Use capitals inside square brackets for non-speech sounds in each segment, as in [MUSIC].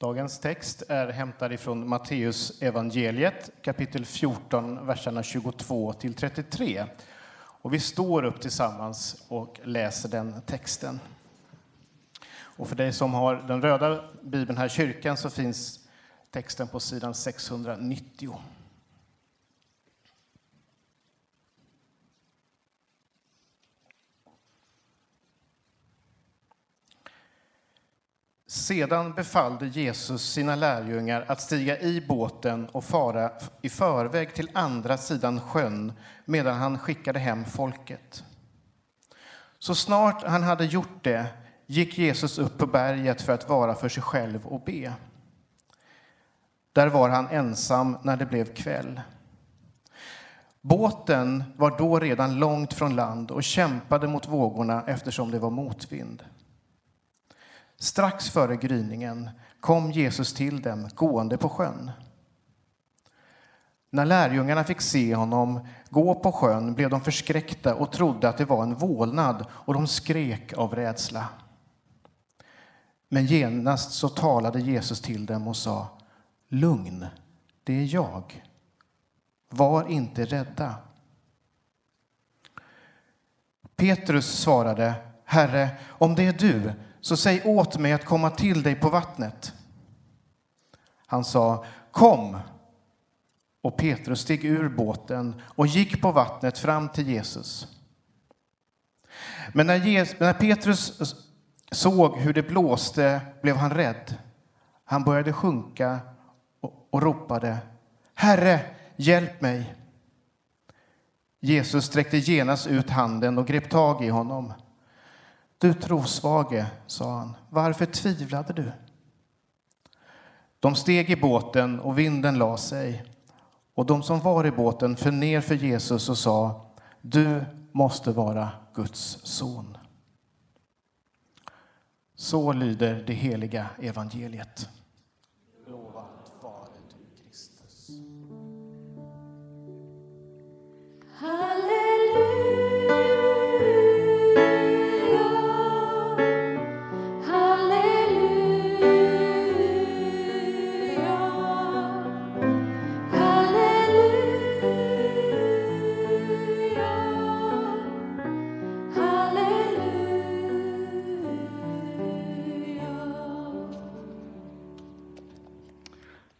Dagens text är hämtad ifrån Matteus evangeliet kapitel 14, verserna 22 till 33. Och vi står upp tillsammans och läser den texten. Och för dig som har den röda bibeln här i kyrkan så finns texten på sidan 690. Sedan befallde Jesus sina lärjungar att stiga i båten och fara i förväg till andra sidan sjön medan han skickade hem folket. Så snart han hade gjort det gick Jesus upp på berget för att vara för sig själv och be. Där var han ensam när det blev kväll. Båten var då redan långt från land och kämpade mot vågorna eftersom det var motvind. Strax före gryningen kom Jesus till dem gående på sjön. När lärjungarna fick se honom gå på sjön blev de förskräckta och trodde att det var en vålnad och de skrek av rädsla. Men genast så talade Jesus till dem och sa Lugn, det är jag. Var inte rädda. Petrus svarade Herre, om det är du, så säg åt mig att komma till dig på vattnet. Han sa, kom. Och Petrus steg ur båten och gick på vattnet fram till Jesus. Men när, Jesus, när Petrus såg hur det blåste blev han rädd. Han började sjunka och, och ropade, Herre, hjälp mig. Jesus sträckte genast ut handen och grep tag i honom. Du trosvage, sa han, varför tvivlade du? De steg i båten och vinden la sig och de som var i båten föll ner för Jesus och sa Du måste vara Guds son. Så lyder det heliga evangeliet.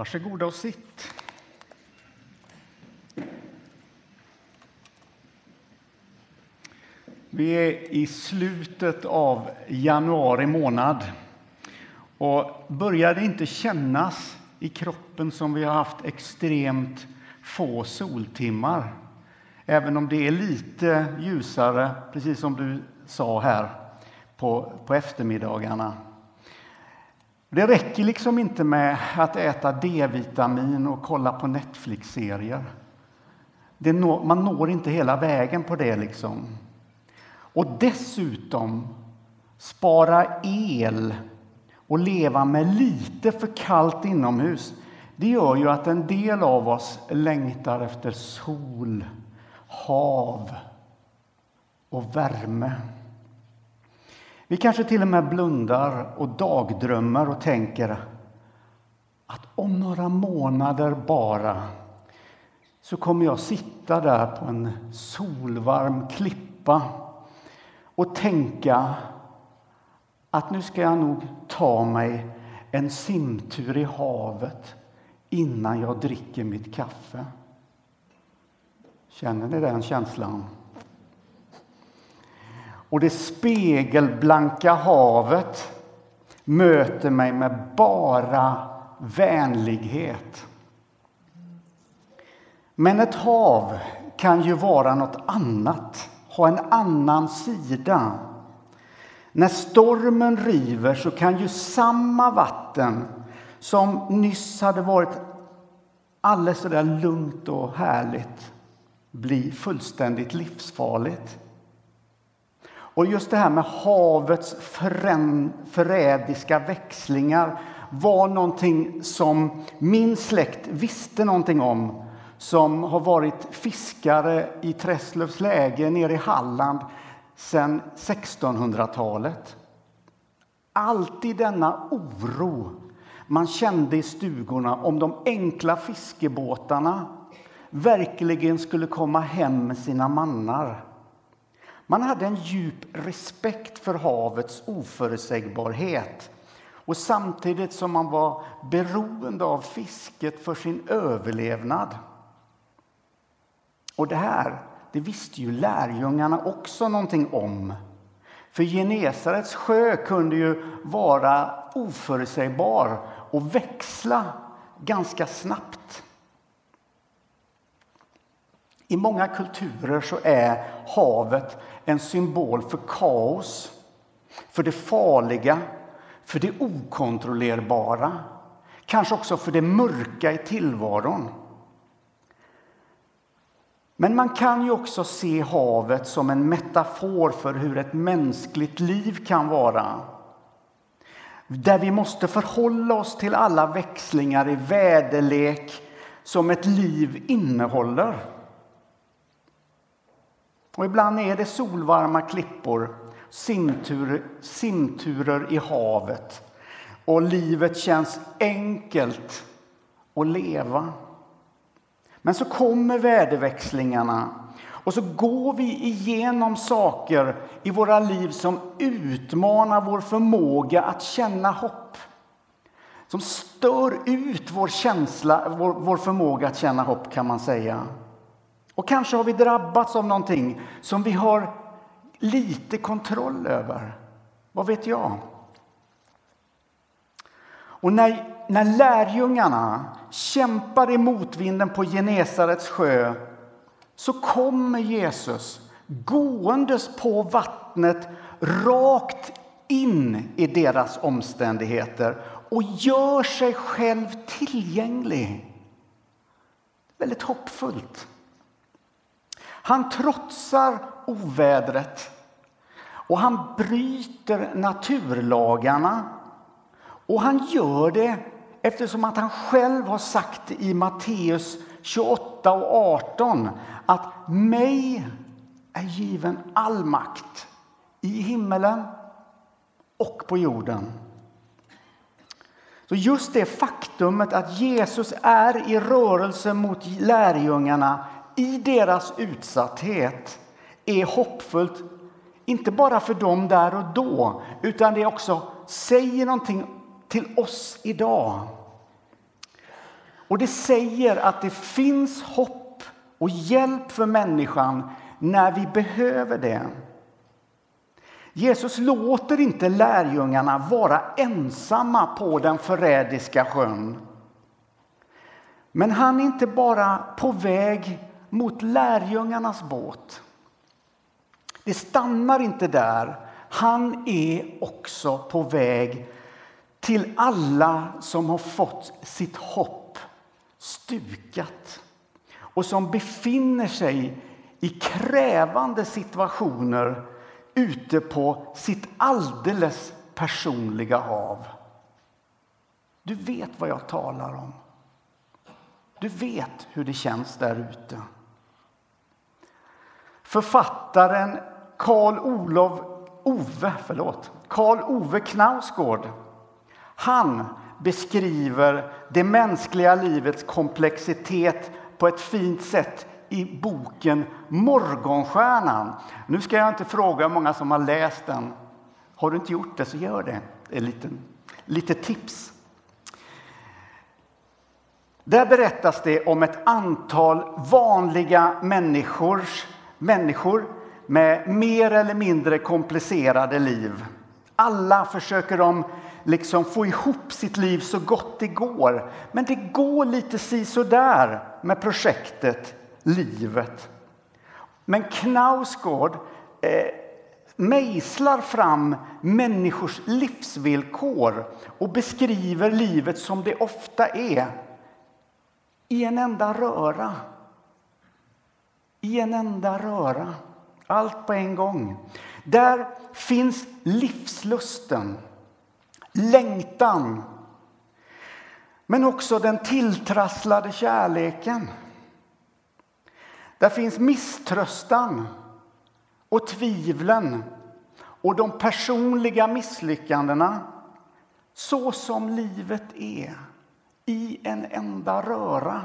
Varsågoda och sitt. Vi är i slutet av januari månad. Och börjar det inte kännas i kroppen som vi har haft extremt få soltimmar? Även om det är lite ljusare, precis som du sa här, på, på eftermiddagarna. Det räcker liksom inte med att äta D-vitamin och kolla på Netflix-serier. Når, man når inte hela vägen på det. liksom. Och dessutom spara el och leva med lite för kallt inomhus det gör ju att en del av oss längtar efter sol, hav och värme. Vi kanske till och med blundar och dagdrömmer och tänker att om några månader bara så kommer jag sitta där på en solvarm klippa och tänka att nu ska jag nog ta mig en simtur i havet innan jag dricker mitt kaffe. Känner ni den känslan? Och det spegelblanka havet möter mig med bara vänlighet. Men ett hav kan ju vara något annat, ha en annan sida. När stormen river så kan ju samma vatten som nyss hade varit alldeles så där lugnt och härligt bli fullständigt livsfarligt. Och just det här med havets förrädiska växlingar var någonting som min släkt visste någonting om som har varit fiskare i Träslövs läge nere i Halland sedan 1600-talet. Alltid denna oro man kände i stugorna om de enkla fiskebåtarna verkligen skulle komma hem med sina mannar. Man hade en djup respekt för havets oförutsägbarhet och samtidigt som man var beroende av fisket för sin överlevnad. Och det här det visste ju lärjungarna också någonting om. För Genesarets sjö kunde ju vara oförutsägbar och växla ganska snabbt. I många kulturer så är havet en symbol för kaos, för det farliga, för det okontrollerbara. Kanske också för det mörka i tillvaron. Men man kan ju också se havet som en metafor för hur ett mänskligt liv kan vara. Där vi måste förhålla oss till alla växlingar i väderlek som ett liv innehåller. Och ibland är det solvarma klippor, simturer, simturer i havet och livet känns enkelt att leva. Men så kommer väderväxlingarna och så går vi igenom saker i våra liv som utmanar vår förmåga att känna hopp. Som stör ut vår känsla, vår, vår förmåga att känna hopp kan man säga. Och kanske har vi drabbats av någonting som vi har lite kontroll över. Vad vet jag? Och när, när lärjungarna kämpar i motvinden på Genesarets sjö så kommer Jesus gåendes på vattnet rakt in i deras omständigheter och gör sig själv tillgänglig. Väldigt hoppfullt. Han trotsar ovädret och han bryter naturlagarna. Och han gör det eftersom att han själv har sagt i Matteus 28 och 18 att mig är given all makt i himmelen och på jorden. Så just det faktumet att Jesus är i rörelse mot lärjungarna i deras utsatthet är hoppfullt, inte bara för dem där och då utan det också säger någonting till oss idag. Och det säger att det finns hopp och hjälp för människan när vi behöver det. Jesus låter inte lärjungarna vara ensamma på den förrädiska sjön. Men han är inte bara på väg mot lärjungarnas båt. Det stannar inte där. Han är också på väg till alla som har fått sitt hopp stukat och som befinner sig i krävande situationer ute på sitt alldeles personliga hav. Du vet vad jag talar om. Du vet hur det känns där ute. Författaren Karl Olof Ove, förlåt, Karl Ove Knausgård han beskriver det mänskliga livets komplexitet på ett fint sätt i boken Morgonstjärnan. Nu ska jag inte fråga hur många som har läst den. Har du inte gjort det, så gör det. det är lite, lite tips. Där berättas det om ett antal vanliga människors, människor med mer eller mindre komplicerade liv. Alla försöker de liksom få ihop sitt liv så gott det går. Men det går lite si där med projektet livet. Men Knausgård eh, mejslar fram människors livsvillkor och beskriver livet som det ofta är. I en enda röra. I en enda röra. Allt på en gång. Där finns livslusten längtan men också den tilltrasslade kärleken. Där finns misströstan och tvivlen och de personliga misslyckandena så som livet är, i en enda röra.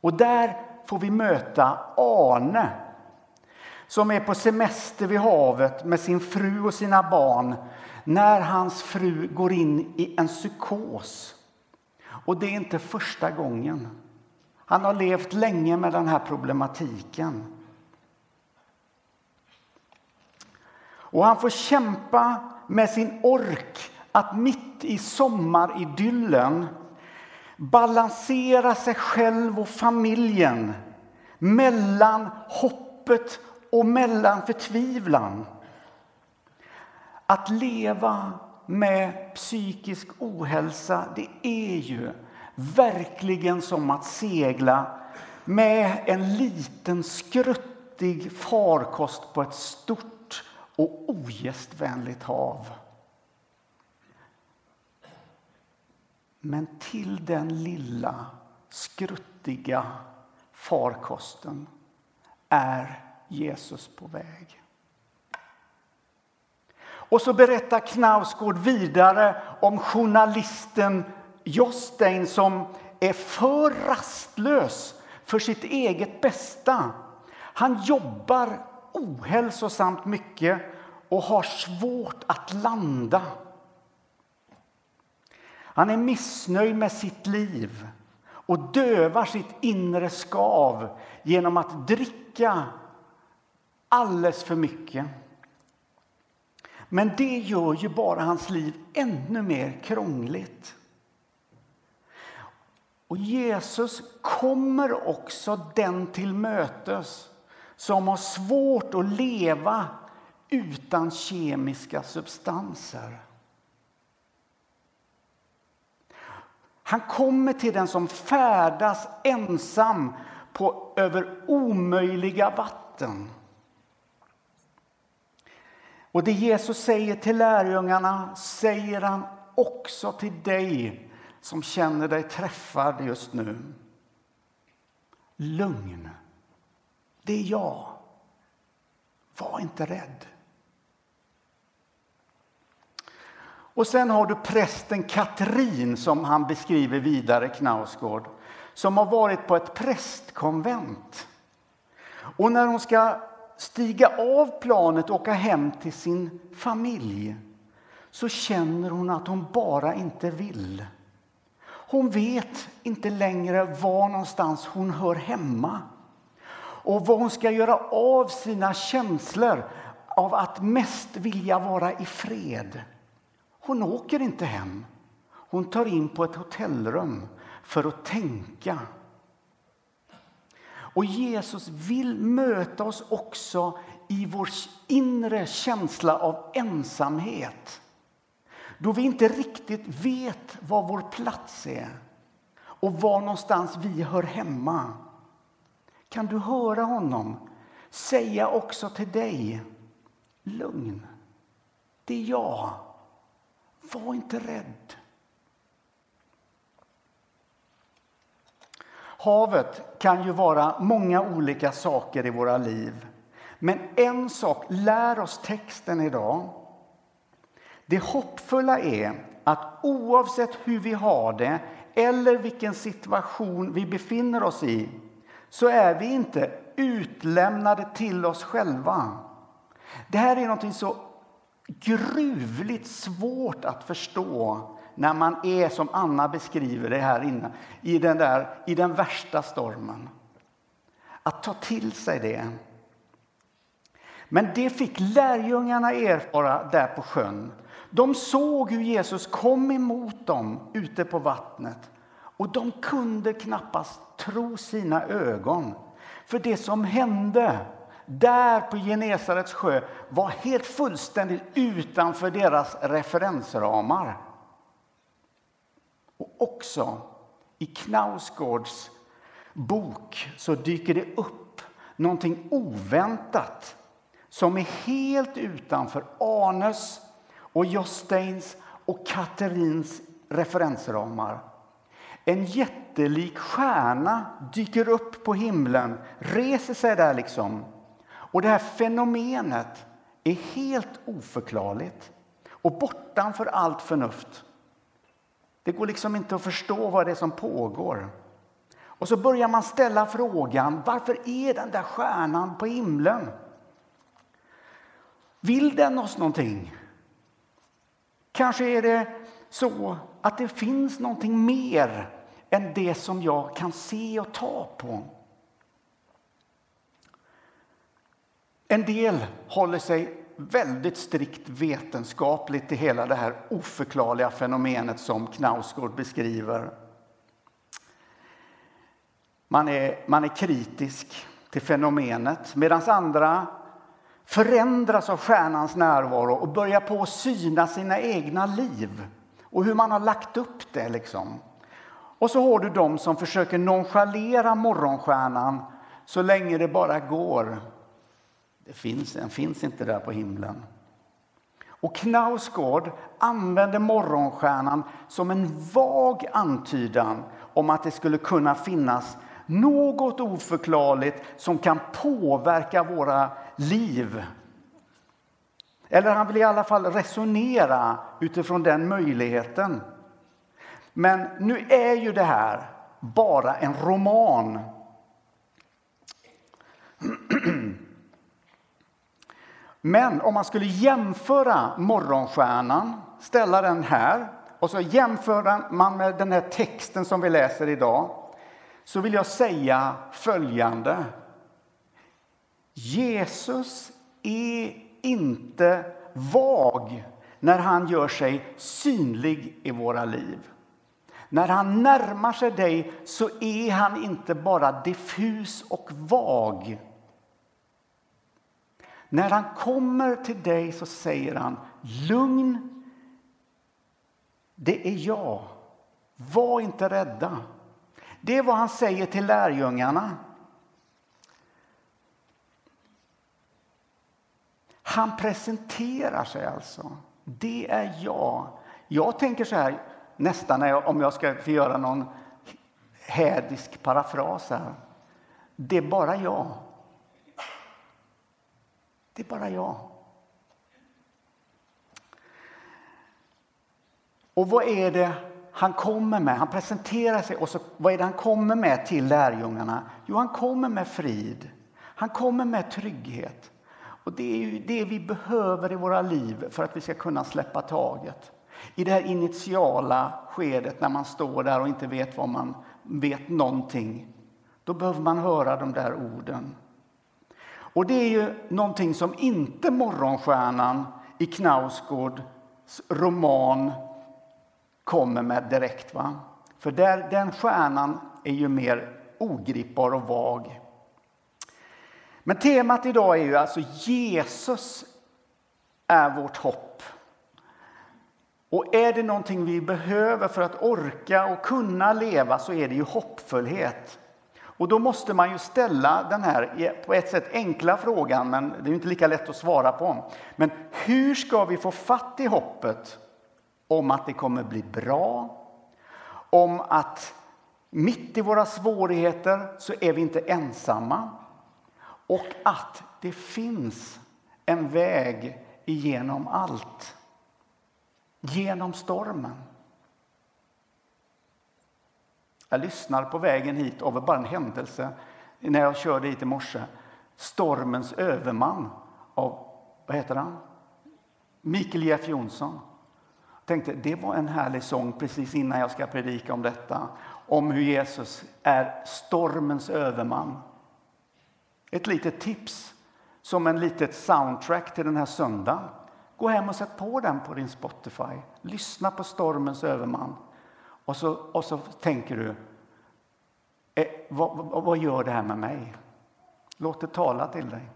Och där får vi möta Arne som är på semester vid havet med sin fru och sina barn när hans fru går in i en psykos. Och det är inte första gången. Han har levt länge med den här problematiken. Och han får kämpa med sin ork att mitt i sommaridyllen balansera sig själv och familjen mellan hoppet och mellan förtvivlan. Att leva med psykisk ohälsa, det är ju verkligen som att segla med en liten skruttig farkost på ett stort och ogästvänligt hav. Men till den lilla skruttiga farkosten är Jesus på väg. Och så berättar Knausgård vidare om journalisten Jostein som är för rastlös för sitt eget bästa. Han jobbar ohälsosamt mycket och har svårt att landa. Han är missnöjd med sitt liv och dövar sitt inre skav genom att dricka alldeles för mycket. Men det gör ju bara hans liv ännu mer krångligt. Och Jesus kommer också den till mötes som har svårt att leva utan kemiska substanser. Han kommer till den som färdas ensam på över omöjliga vatten. Och det Jesus säger till lärjungarna säger han också till dig som känner dig träffad just nu. Lugn. Det är jag. Var inte rädd. Och sen har du prästen Katrin som han beskriver vidare, Knausgård, som har varit på ett prästkonvent. Och när hon ska stiga av planet och åka hem till sin familj så känner hon att hon bara inte vill. Hon vet inte längre var någonstans hon hör hemma och vad hon ska göra av sina känslor av att mest vilja vara i fred. Hon åker inte hem. Hon tar in på ett hotellrum för att tänka. Och Jesus vill möta oss också i vår inre känsla av ensamhet. Då vi inte riktigt vet var vår plats är och var någonstans vi hör hemma. Kan du höra honom säga också till dig, lugn, det är jag. Var inte rädd. Havet kan ju vara många olika saker i våra liv. Men en sak lär oss texten idag. Det hoppfulla är att oavsett hur vi har det eller vilken situation vi befinner oss i så är vi inte utlämnade till oss själva. Det här är något så gruvligt svårt att förstå när man är, som Anna beskriver det här inne, i den, där, i den värsta stormen. Att ta till sig det. Men det fick lärjungarna erfara där på sjön. De såg hur Jesus kom emot dem ute på vattnet och de kunde knappast tro sina ögon. För det som hände där på Genesarets sjö var helt fullständigt utanför deras referensramar. Och också i Knausgårds bok så dyker det upp någonting oväntat som är helt utanför Arnes och Josteins och Katarins referensramar. En jättelik stjärna dyker upp på himlen, reser sig där liksom. Och det här fenomenet är helt oförklarligt. och bortanför allt förnuft. Det går liksom inte att förstå vad det är som pågår. Och så börjar man ställa frågan, varför är den där stjärnan på himlen? Vill den oss någonting? Kanske är det så att det finns någonting mer än det som jag kan se och ta på. En del håller sig väldigt strikt vetenskapligt till hela det här oförklarliga fenomenet som Knausgård beskriver. Man är, man är kritisk till fenomenet medan andra förändras av stjärnans närvaro och börjar på att syna sina egna liv och hur man har lagt upp det. Liksom. Och så har du de som försöker nonchalera morgonstjärnan så länge det bara går. Det finns, den finns inte där på himlen. Och Knausgård använder morgonstjärnan som en vag antydan om att det skulle kunna finnas något oförklarligt som kan påverka våra liv. Eller han vill i alla fall resonera utifrån den möjligheten. Men nu är ju det här bara en roman. Men om man skulle jämföra morgonstjärnan, ställa den här och så jämför man med den här texten som vi läser idag så vill jag säga följande. Jesus är inte vag när han gör sig synlig i våra liv. När han närmar sig dig så är han inte bara diffus och vag. När han kommer till dig så säger han lugn, det är jag. Var inte rädda. Det är vad han säger till lärjungarna. Han presenterar sig alltså. Det är jag. Jag tänker så här, nästan om jag ska få göra någon hädisk parafras här. Det är bara jag. Det är bara jag. Och vad är det han kommer med? Han presenterar sig och så, vad är det han kommer med till lärjungarna? Jo, han kommer med frid. Han kommer med trygghet. Och det är ju det vi behöver i våra liv för att vi ska kunna släppa taget. I det här initiala skedet när man står där och inte vet vad man vet någonting. Då behöver man höra de där orden. Och det är ju någonting som inte Morgonstjärnan i Knausgårds roman kommer med direkt. Va? För där, den stjärnan är ju mer ogripbar och vag. Men temat idag är ju alltså Jesus är vårt hopp. Och är det någonting vi behöver för att orka och kunna leva så är det ju hoppfullhet. Och då måste man ju ställa den här på ett sätt enkla frågan, men det är inte lika lätt att svara på. Men hur ska vi få fatt i hoppet om att det kommer bli bra? Om att mitt i våra svårigheter så är vi inte ensamma? Och att det finns en väg igenom allt. Genom stormen. Jag lyssnar på vägen hit av bara en händelse när jag körde hit i morse. Stormens överman av, vad heter han? Mikael Jeff Jonsson. Jag tänkte, det var en härlig sång precis innan jag ska predika om detta. Om hur Jesus är stormens överman. Ett litet tips som en litet soundtrack till den här söndagen. Gå hem och sätt på den på din Spotify. Lyssna på stormens överman. Och så, och så tänker du, eh, vad, vad, vad, gör det här med mig? Låt det tala till dig.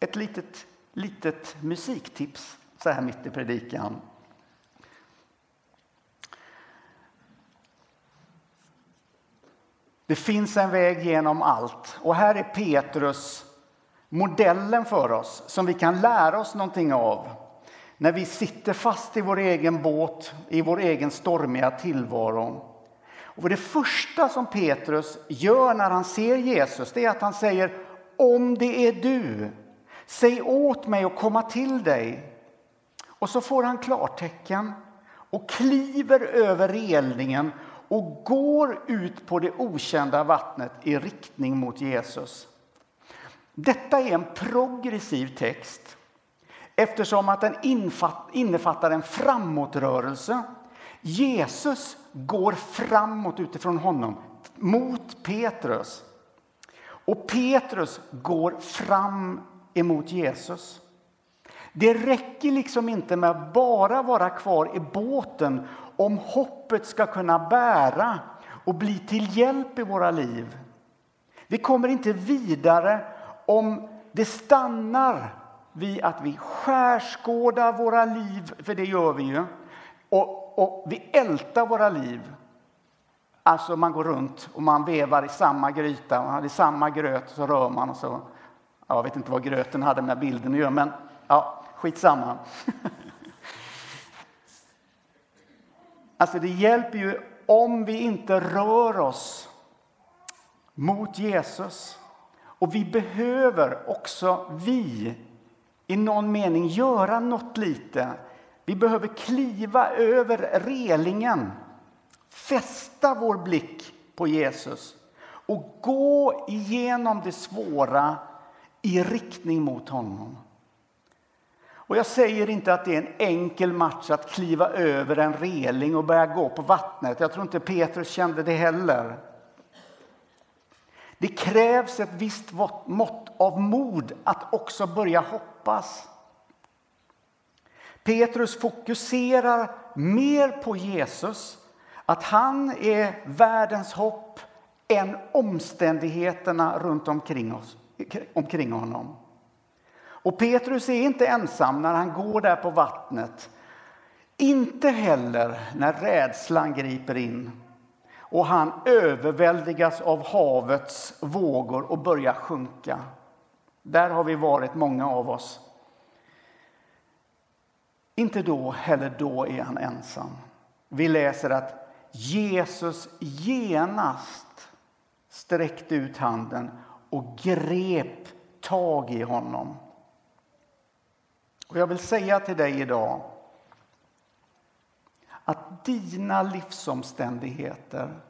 Ett litet, litet musiktips så här mitt i predikan. Det finns en väg genom allt. Och här är Petrus modellen för oss som vi kan lära oss någonting av när vi sitter fast i vår egen båt, i vår egen stormiga tillvaro. Och det första som Petrus gör när han ser Jesus det är att han säger om det är du, säg åt mig att komma till dig. Och så får han klartecken och kliver över relningen och går ut på det okända vattnet i riktning mot Jesus. Detta är en progressiv text eftersom att den innefattar en framåtrörelse. Jesus går framåt utifrån honom, mot Petrus. Och Petrus går fram emot Jesus. Det räcker liksom inte med att bara vara kvar i båten om hoppet ska kunna bära och bli till hjälp i våra liv. Vi kommer inte vidare om det stannar vi att vi skärskådar våra liv, för det gör vi ju, och, och vi ältar våra liv. Alltså man går runt och man vevar i samma gryta, man hade samma gröt så rör man och så. Jag vet inte vad gröten hade med bilden att göra, men ja, skitsamma. [LAUGHS] Alltså det hjälper ju om vi inte rör oss mot Jesus. Och vi behöver också, vi, i någon mening göra något lite. Vi behöver kliva över relingen, fästa vår blick på Jesus och gå igenom det svåra i riktning mot honom. Och jag säger inte att det är en enkel match att kliva över en reling och börja gå på vattnet. Jag tror inte Petrus kände det heller. Det krävs ett visst mått av mod att också börja hoppa tappas. Petrus fokuserar mer på Jesus, att han är världens hopp än omständigheterna runt omkring, oss, omkring honom. Och Petrus är inte ensam när han går där på vattnet. Inte heller när rädslan griper in och han överväldigas av havets vågor och börjar sjunka. Där har vi varit, många av oss. Inte då, heller då är han ensam. Vi läser att Jesus genast sträckte ut handen och grep tag i honom. Och jag vill säga till dig idag att dina livsomständigheter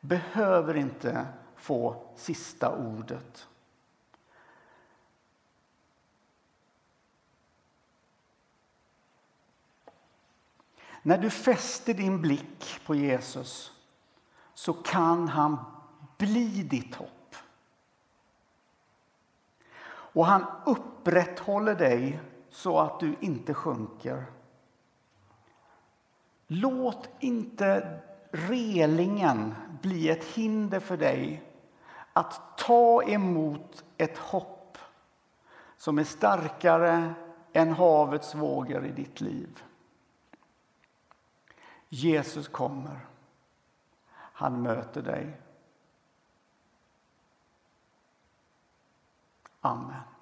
behöver inte få sista ordet. När du fäster din blick på Jesus så kan han bli ditt hopp. Och han upprätthåller dig så att du inte sjunker. Låt inte relingen bli ett hinder för dig att ta emot ett hopp som är starkare än havets vågor i ditt liv. Jesus kommer. Han möter dig. Amen.